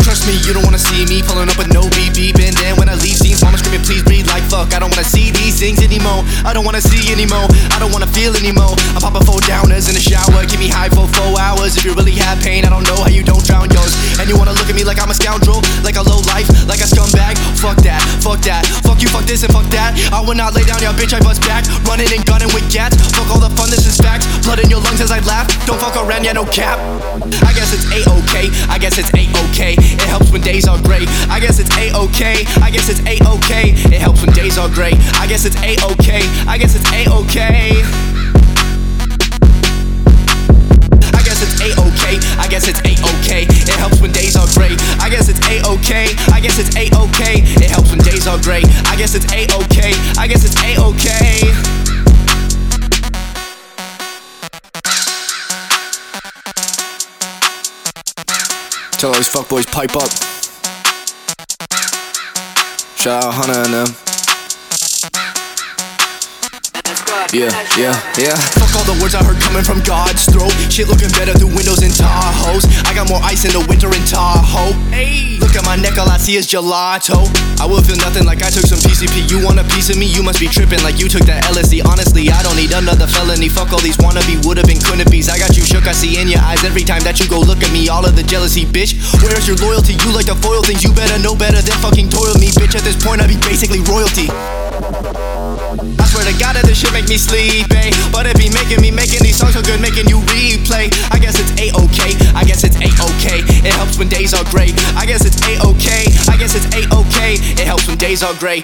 Trust me, you don't wanna see me pulling up with no beep. And then when I leave scenes, mama screaming, please breathe like fuck. I don't wanna see these things anymore. I don't wanna see anymore. I don't wanna feel anymore. I'm popping four downers in the shower. Keep me high for four hours. If you really this, and fuck that. I will not lay down, your bitch, I bust back. Running and gunning with gats. Fuck all the fun, this is facts. Blood in your lungs as I laugh. Don't fuck around, yeah, no cap. I guess it's A-okay. I guess it's A-okay. It helps when days are gray. I guess it's A-okay. I guess it's A-okay. It helps when days are gray. I guess it's A-okay. I guess it's A-okay. I guess it's A-okay. I guess it's A-okay. It helps when days are gray. I guess it's A-okay. I guess it's A-okay. I guess it's A-okay. Tell all these fuckboys pipe up. Shout out Hunter and them. Yeah, yeah, yeah. Fuck all the words I heard coming from God's throat. Shit looking better through windows in Tahoes. Got more ice in the winter in Tahoe. Hey, look at my neck, all I see is gelato. I will feel nothing like I took some PCP. You want a piece of me? You must be tripping like you took that LSD. Honestly, I don't need another felony. Fuck all these wannabe, would've been, couldn't be's. I got you shook, I see in your eyes every time that you go look at me. All of the jealousy, bitch. Where's your loyalty? You like to foil things. You better know better than fucking toil me, bitch. At this point, I be basically royalty. I swear to God that this shit make me sleep, eh? But it be making me making these songs so good, making you replay. I I guess it's a-okay. I guess it's a-okay. It helps when days are gray.